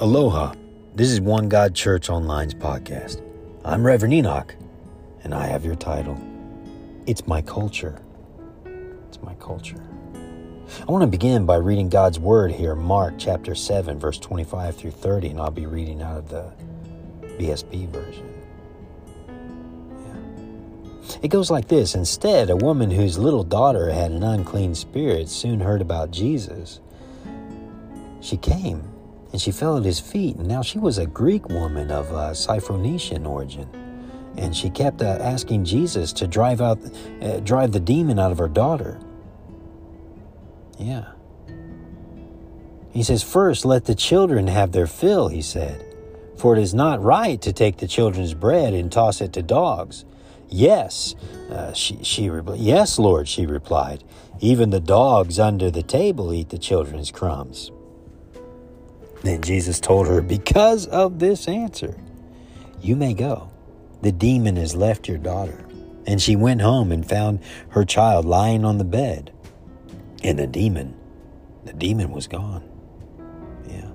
Aloha. This is One God Church Online's podcast. I'm Reverend Enoch, and I have your title. It's my culture. It's my culture. I want to begin by reading God's word here, Mark chapter 7, verse 25 through 30, and I'll be reading out of the BSB version. Yeah. It goes like this Instead, a woman whose little daughter had an unclean spirit soon heard about Jesus. She came and she fell at his feet, and now she was a Greek woman of uh, origin. And she kept uh, asking Jesus to drive out, uh, drive the demon out of her daughter. Yeah. He says, First, let the children have their fill, he said. For it is not right to take the children's bread and toss it to dogs. Yes, uh, she, she yes, Lord, she replied. Even the dogs under the table eat the children's crumbs. Then Jesus told her, Because of this answer, you may go. The demon has left your daughter. And she went home and found her child lying on the bed. And the demon, the demon was gone. Yeah.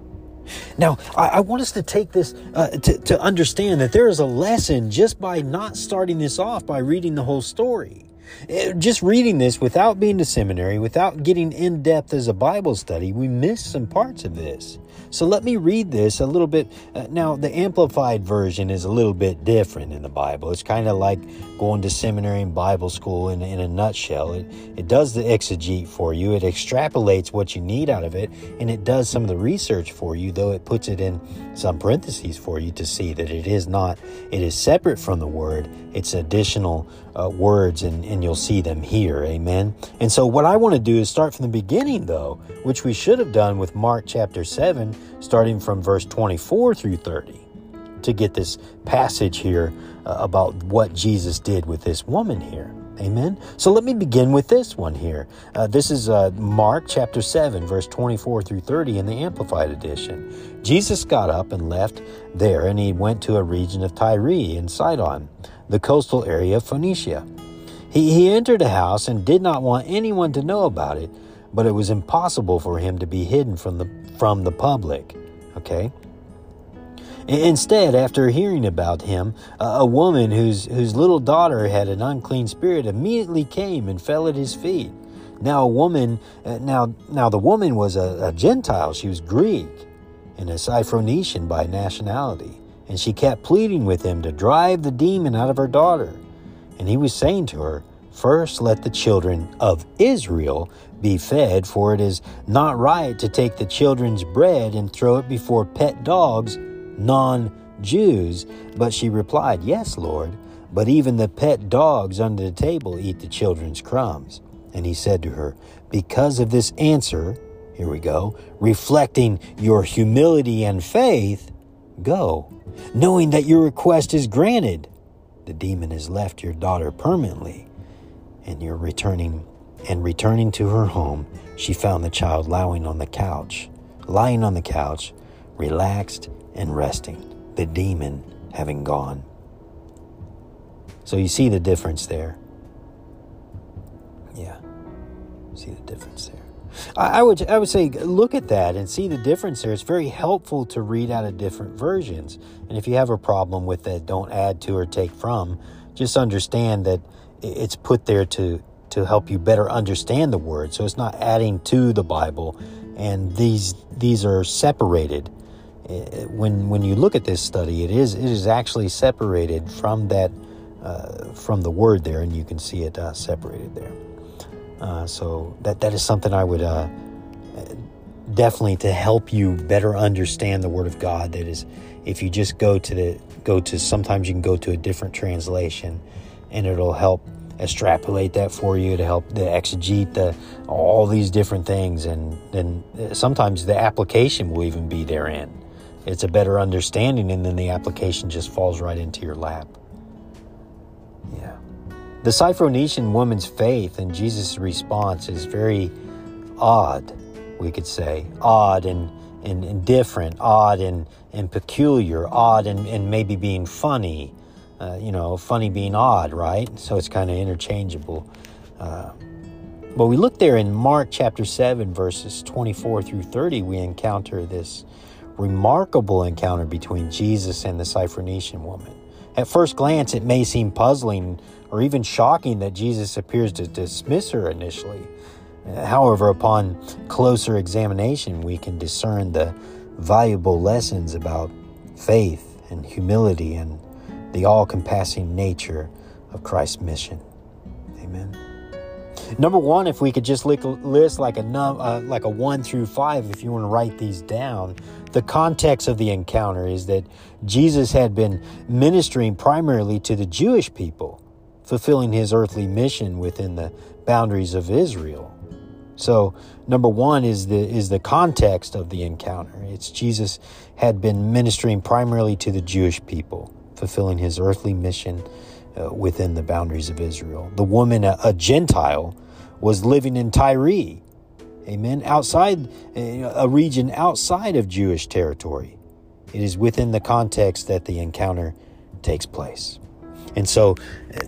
Now, I, I want us to take this uh, to, to understand that there is a lesson just by not starting this off by reading the whole story. Uh, just reading this without being to seminary, without getting in depth as a Bible study, we miss some parts of this. So let me read this a little bit. Uh, now, the Amplified Version is a little bit different in the Bible. It's kind of like going to seminary and Bible school in, in a nutshell. It, it does the exegete for you, it extrapolates what you need out of it, and it does some of the research for you, though it puts it in some parentheses for you to see that it is not, it is separate from the Word, it's additional uh, words, and, and you'll see them here. Amen. And so, what I want to do is start from the beginning, though, which we should have done with Mark chapter 7, starting from verse 24 through 30, to get this passage here uh, about what Jesus did with this woman here. Amen. So let me begin with this one here. Uh, this is uh, Mark chapter 7, verse 24 through 30 in the Amplified Edition. Jesus got up and left there, and he went to a region of Tyre and Sidon, the coastal area of Phoenicia. He, he entered a house and did not want anyone to know about it, but it was impossible for him to be hidden from the, from the public. Okay? Instead, after hearing about him, a woman whose, whose little daughter had an unclean spirit immediately came and fell at his feet. Now, a woman, uh, now, now the woman was a, a Gentile. She was Greek and a Syrophoenician by nationality. And she kept pleading with him to drive the demon out of her daughter. And he was saying to her, First, let the children of Israel be fed, for it is not right to take the children's bread and throw it before pet dogs non Jews. But she replied, Yes, Lord, but even the pet dogs under the table eat the children's crumbs. And he said to her, Because of this answer, here we go, reflecting your humility and faith, go, knowing that your request is granted. The demon has left your daughter permanently, and you're returning. And returning to her home, she found the child lying on the couch, lying on the couch, relaxed and resting, the demon having gone. So you see the difference there. Yeah, see the difference there. I, I, would I would say look at that and see the difference there. It's very helpful to read out of different versions. And if you have a problem with that, don't add to or take from. Just understand that it's put there to to help you better understand the word. So it's not adding to the Bible, and these these are separated when when you look at this study, it is it is actually separated from that uh, from the word there, and you can see it uh, separated there. Uh, so that that is something I would uh, definitely to help you better understand the Word of God. That is, if you just go to the go to sometimes you can go to a different translation, and it'll help extrapolate that for you to help the exegete the all these different things, and then sometimes the application will even be therein it's a better understanding, and then the application just falls right into your lap. Yeah. The Syrophoenician woman's faith and Jesus' response is very odd, we could say. Odd and, and, and different, odd and, and peculiar, odd and, and maybe being funny. Uh, you know, funny being odd, right? So it's kind of interchangeable. Uh, but we look there in Mark chapter 7, verses 24 through 30, we encounter this remarkable encounter between Jesus and the Syrophoenician woman. At first glance, it may seem puzzling or even shocking that Jesus appears to dismiss her initially. However, upon closer examination, we can discern the valuable lessons about faith and humility and the all compassing nature of Christ's mission. Amen. Number one, if we could just list like a num, uh, like a one through five, if you want to write these down, the context of the encounter is that Jesus had been ministering primarily to the Jewish people, fulfilling his earthly mission within the boundaries of Israel. So, number one is the is the context of the encounter. It's Jesus had been ministering primarily to the Jewish people, fulfilling his earthly mission uh, within the boundaries of Israel. The woman, a, a Gentile, was living in Tyre, amen, outside a region outside of Jewish territory. It is within the context that the encounter takes place. And so,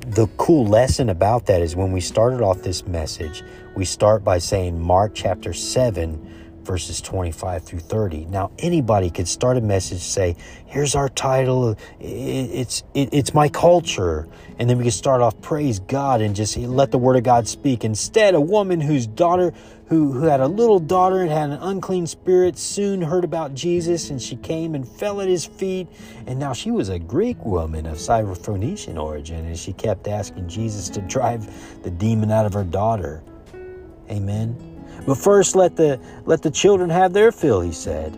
the cool lesson about that is when we started off this message, we start by saying Mark chapter 7, verses 25 through 30. Now, anybody could start a message, say, here's our title, it's, it, it's my culture. And then we could start off, praise God, and just let the word of God speak. Instead, a woman whose daughter, who, who had a little daughter and had an unclean spirit, soon heard about Jesus, and she came and fell at his feet. And now she was a Greek woman of Syrophoenician origin, and she kept asking Jesus to drive the demon out of her daughter. Amen. But first let the let the children have their fill, he said.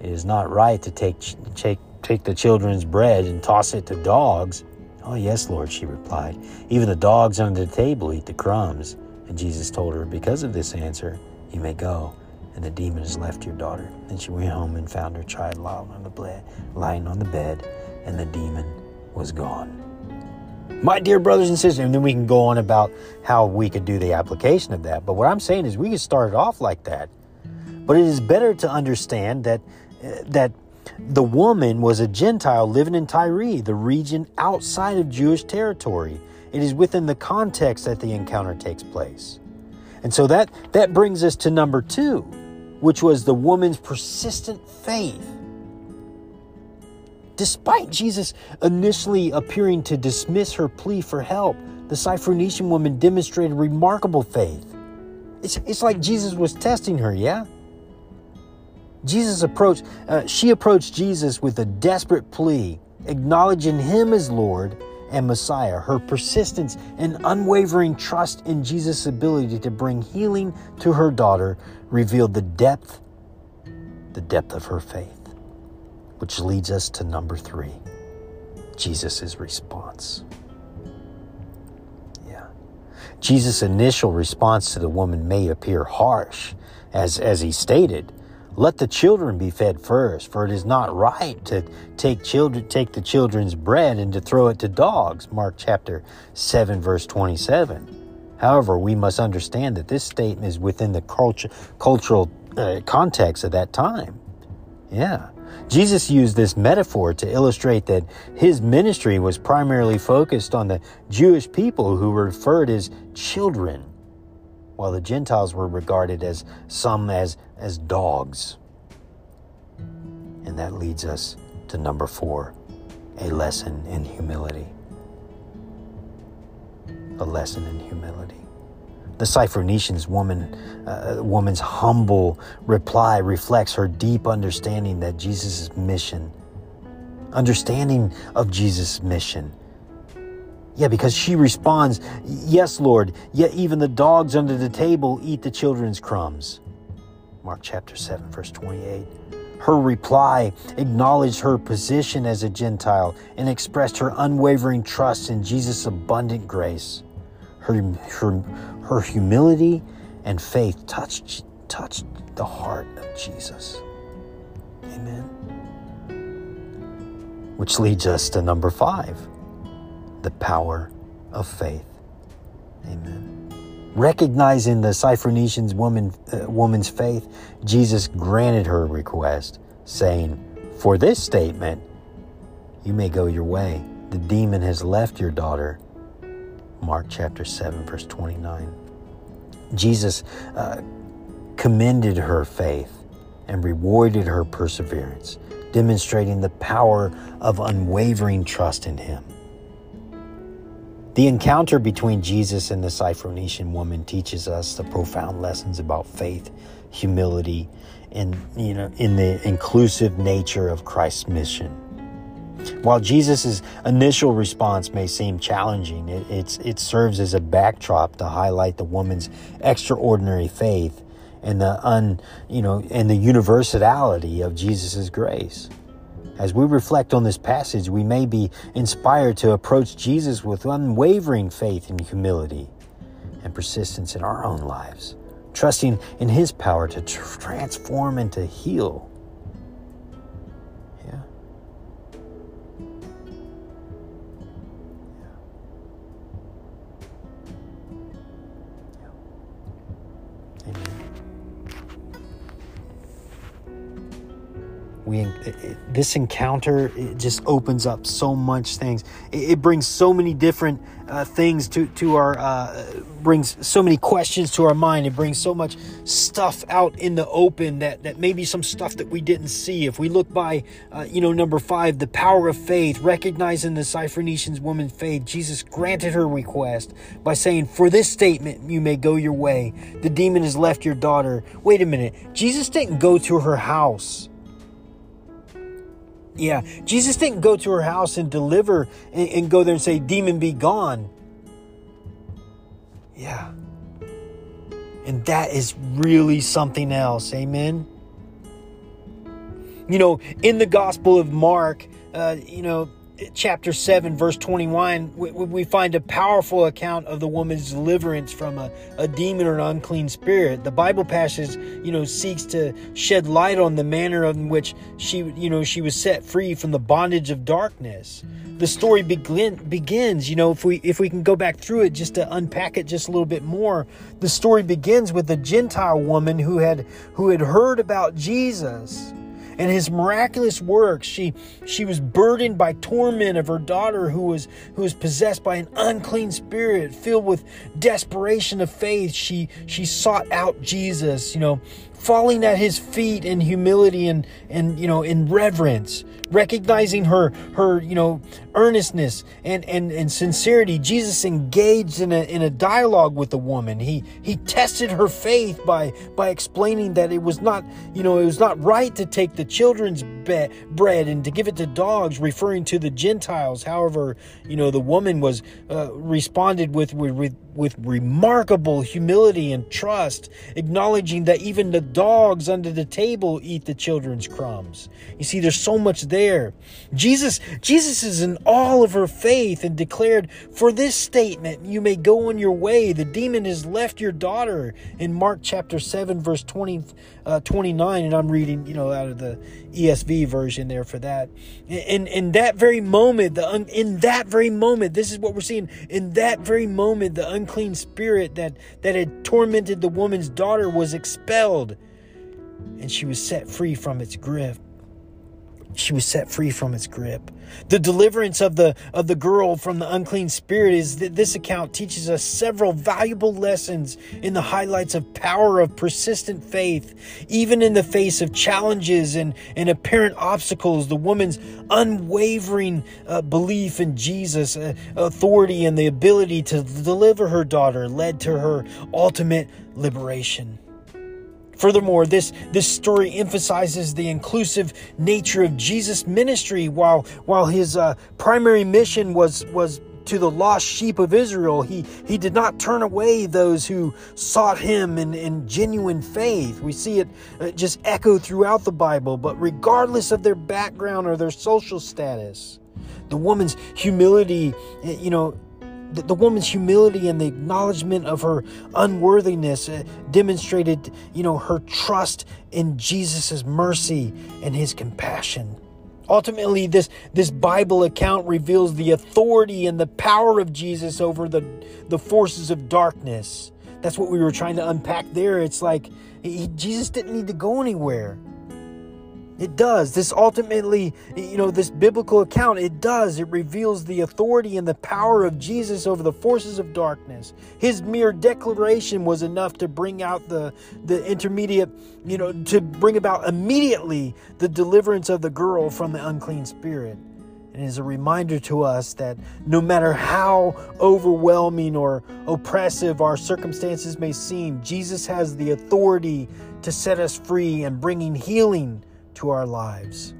It is not right to take take take the children's bread and toss it to dogs. Oh yes, Lord, she replied. Even the dogs under the table eat the crumbs. And Jesus told her, Because of this answer, you may go, and the demon has left your daughter. Then she went home and found her child lying on the bed, lying on the bed, and the demon was gone. My dear brothers and sisters, and then we can go on about how we could do the application of that. But what I'm saying is we can start it off like that. But it is better to understand that uh, that the woman was a Gentile living in Tyre, the region outside of Jewish territory. It is within the context that the encounter takes place. And so that, that brings us to number two, which was the woman's persistent faith. Despite Jesus initially appearing to dismiss her plea for help, the Syrophoenician woman demonstrated remarkable faith. It's, it's like Jesus was testing her, yeah? Jesus approached, uh, she approached Jesus with a desperate plea, acknowledging him as Lord and Messiah. Her persistence and unwavering trust in Jesus' ability to bring healing to her daughter revealed the depth, the depth of her faith. Which leads us to number three Jesus' response. Yeah. Jesus' initial response to the woman may appear harsh, as, as he stated. Let the children be fed first, for it is not right to take children take the children's bread and to throw it to dogs. Mark chapter 7 verse 27. However, we must understand that this statement is within the culture, cultural uh, context of that time. Yeah. Jesus used this metaphor to illustrate that his ministry was primarily focused on the Jewish people who were referred as children, while the Gentiles were regarded as some as, as dogs. And that leads us to number four a lesson in humility. A lesson in humility. The Syrophoenician's woman, uh, woman's humble reply reflects her deep understanding that Jesus' mission, understanding of Jesus' mission. Yeah, because she responds, Yes, Lord, yet even the dogs under the table eat the children's crumbs. Mark chapter 7, verse 28. Her reply acknowledged her position as a Gentile and expressed her unwavering trust in Jesus' abundant grace. Her, her, her humility and faith touched, touched the heart of Jesus. Amen. Which leads us to number five the power of faith. Amen. Recognizing the Syrophoenician's woman, uh, woman's faith, Jesus granted her request, saying, For this statement, you may go your way. The demon has left your daughter Mark chapter 7, verse 29. Jesus uh, commended her faith and rewarded her perseverance, demonstrating the power of unwavering trust in him. The encounter between Jesus and the Syrophoenician woman teaches us the profound lessons about faith, humility, and you know, in the inclusive nature of Christ's mission. While Jesus' initial response may seem challenging, it, it serves as a backdrop to highlight the woman's extraordinary faith and the un, you know, and the universality of Jesus' grace. As we reflect on this passage, we may be inspired to approach Jesus with unwavering faith and humility and persistence in our own lives, trusting in His power to transform and to heal. This encounter it just opens up so much things. It, it brings so many different uh, things to to our uh, brings so many questions to our mind. It brings so much stuff out in the open that that maybe some stuff that we didn't see. If we look by uh, you know number five the power of faith recognizing the Syrophoenician woman's faith jesus granted her request by saying for this statement you may go your way. The demon has left your daughter. Wait a minute. Jesus didn't go to her house yeah, Jesus didn't go to her house and deliver and, and go there and say, Demon, be gone. Yeah. And that is really something else. Amen. You know, in the Gospel of Mark, uh, you know, chapter 7, verse 21, we, we, find a powerful account of the woman's deliverance from a, a demon or an unclean spirit. The Bible passage, you know, seeks to shed light on the manner in which she, you know, she was set free from the bondage of darkness. The story begin, begins, you know, if we if we can go back through it just to unpack it just a little bit more, the story begins with a Gentile woman who had who had heard about Jesus and his miraculous works. She she was burdened by torment of her daughter who was who was possessed by an unclean spirit, filled with desperation of faith. She she sought out Jesus, you know, falling at his feet in humility and and you know in reverence recognizing her her you know earnestness and and, and sincerity. Jesus engaged in a in a dialogue with the woman. He he tested her faith by by explaining that it was not you know it was not right to take the children's be- bread and to give it to dogs referring to the gentiles. However you know the woman was uh, responded with with with remarkable humility and trust, acknowledging that even the dogs under the table eat the children's crumbs. You see, there's so much there. Jesus, Jesus is in all of her faith and declared, For this statement you may go on your way. The demon has left your daughter in Mark chapter 7, verse 20, uh, 29. And I'm reading, you know, out of the ESV version there for that. In, in that very moment, the un, in that very moment, this is what we're seeing. In that very moment, the unclean spirit that, that had tormented the woman's daughter was expelled, and she was set free from its grip she was set free from its grip. The deliverance of the of the girl from the unclean spirit is that this account teaches us several valuable lessons in the highlights of power of persistent faith, even in the face of challenges and, and apparent obstacles. The woman's unwavering uh, belief in Jesus' uh, authority and the ability to deliver her daughter led to her ultimate liberation. Furthermore, this, this story emphasizes the inclusive nature of Jesus' ministry. While, while his uh, primary mission was, was to the lost sheep of Israel, he, he did not turn away those who sought him in, in genuine faith. We see it uh, just echo throughout the Bible, but regardless of their background or their social status, the woman's humility, you know, the, the woman's humility and the acknowledgement of her unworthiness uh, demonstrated, you know, her trust in Jesus' mercy and his compassion. Ultimately, this, this Bible account reveals the authority and the power of Jesus over the, the forces of darkness. That's what we were trying to unpack there. It's like he, Jesus didn't need to go anywhere. It does. This ultimately, you know, this biblical account, it does. It reveals the authority and the power of Jesus over the forces of darkness. His mere declaration was enough to bring out the the intermediate, you know, to bring about immediately the deliverance of the girl from the unclean spirit. And is a reminder to us that no matter how overwhelming or oppressive our circumstances may seem, Jesus has the authority to set us free and bringing healing to our lives.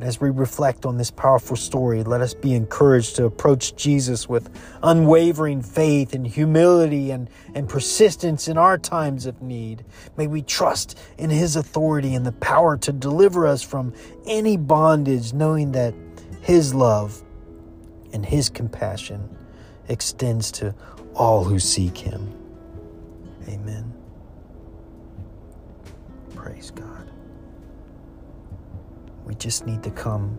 And as we reflect on this powerful story, let us be encouraged to approach Jesus with unwavering faith and humility and, and persistence in our times of need. May we trust in His authority and the power to deliver us from any bondage, knowing that His love and His compassion extends to all who seek Him. Amen. Praise God. We just need to come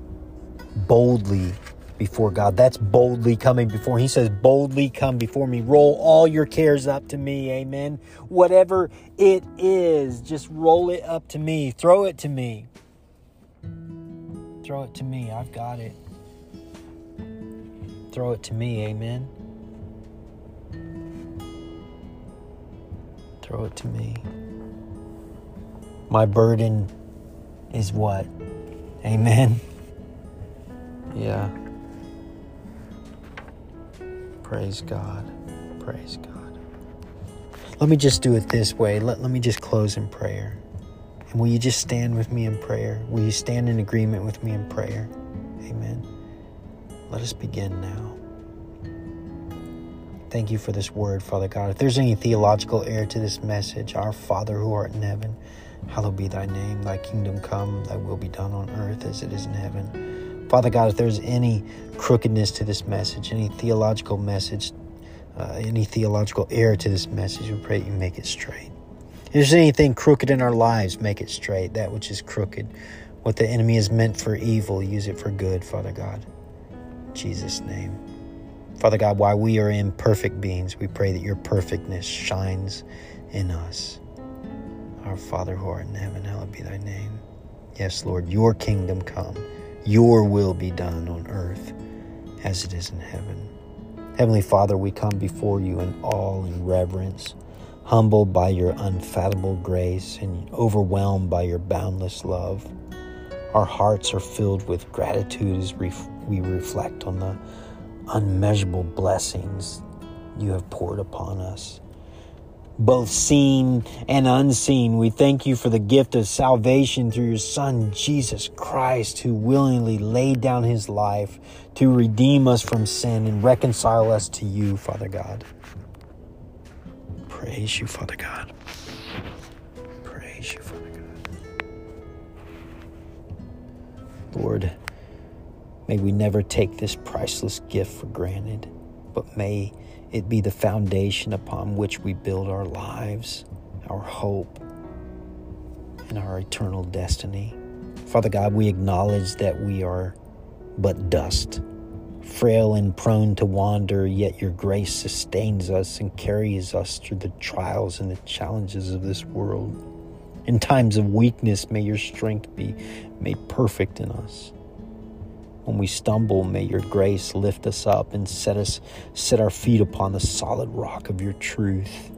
boldly before God. That's boldly coming before. He says, boldly come before me. Roll all your cares up to me. Amen. Whatever it is, just roll it up to me. Throw it to me. Throw it to me. I've got it. Throw it to me. Amen. Throw it to me. My burden is what? Amen. Yeah. Praise God. Praise God. Let me just do it this way. Let, let me just close in prayer. And will you just stand with me in prayer? Will you stand in agreement with me in prayer? Amen. Let us begin now. Thank you for this word, Father God. If there's any theological error to this message, our Father who art in heaven, Hallowed be thy name, thy kingdom come, thy will be done on earth as it is in heaven. Father God, if there's any crookedness to this message, any theological message, uh, any theological error to this message, we pray you make it straight. If there's anything crooked in our lives, make it straight. That which is crooked, what the enemy has meant for evil, use it for good, Father God. In Jesus' name. Father God, while we are imperfect beings, we pray that your perfectness shines in us. Our Father who art in heaven, hallowed be thy name. Yes, Lord, your kingdom come, your will be done on earth as it is in heaven. Heavenly Father, we come before you in awe and reverence, humbled by your unfathomable grace and overwhelmed by your boundless love. Our hearts are filled with gratitude as we reflect on the unmeasurable blessings you have poured upon us both seen and unseen. We thank you for the gift of salvation through your Son, Jesus Christ, who willingly laid down his life to redeem us from sin and reconcile us to you, Father God. Praise you, Father God. Praise you, Father God. Lord, may we never take this priceless gift for granted, but may it be the foundation upon which we build our lives, our hope, and our eternal destiny. Father God, we acknowledge that we are but dust, frail and prone to wander, yet your grace sustains us and carries us through the trials and the challenges of this world. In times of weakness, may your strength be made perfect in us. When we stumble, may your grace lift us up and set us set our feet upon the solid rock of your truth.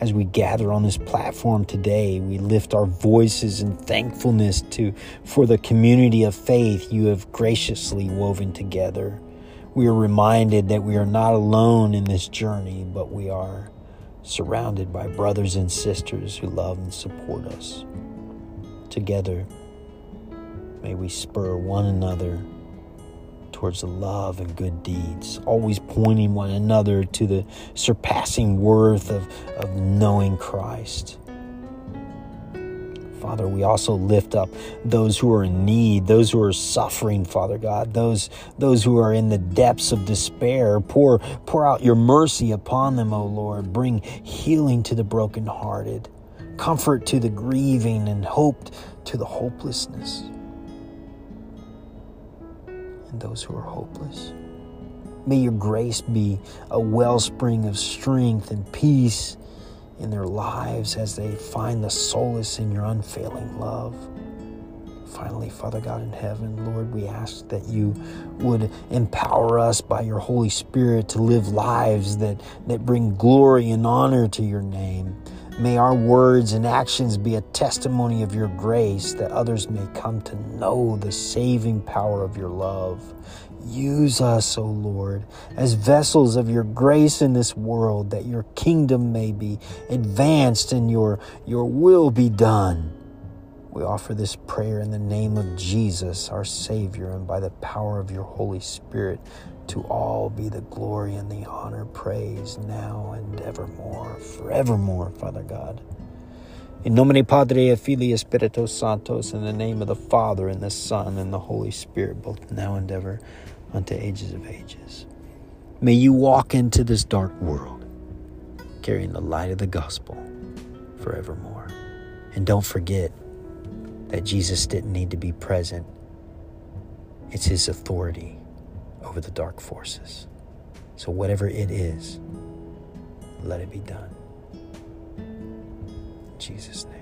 As we gather on this platform today, we lift our voices in thankfulness to for the community of faith you have graciously woven together. We are reminded that we are not alone in this journey, but we are surrounded by brothers and sisters who love and support us. Together, may we spur one another towards love and good deeds, always pointing one another to the surpassing worth of, of knowing Christ. Father, we also lift up those who are in need, those who are suffering, Father God, those, those who are in the depths of despair. Pour, pour out your mercy upon them, O Lord. Bring healing to the brokenhearted, comfort to the grieving, and hope to the hopelessness and those who are hopeless. May your grace be a wellspring of strength and peace in their lives as they find the solace in your unfailing love. Finally, Father God in heaven, Lord, we ask that you would empower us by your Holy Spirit to live lives that, that bring glory and honor to your name. May our words and actions be a testimony of your grace that others may come to know the saving power of your love. Use us, O Lord, as vessels of your grace in this world, that your kingdom may be advanced and your, your will be done. We offer this prayer in the name of Jesus, our Savior, and by the power of your Holy Spirit. To all be the glory and the honor, praise now and evermore, forevermore, Father God. In nomine Padre et Filii Spiritus Sanctos, in the name of the Father and the Son and the Holy Spirit, both now and ever, unto ages of ages. May you walk into this dark world, carrying the light of the gospel forevermore. And don't forget, that Jesus didn't need to be present. It's his authority over the dark forces. So, whatever it is, let it be done. In Jesus' name.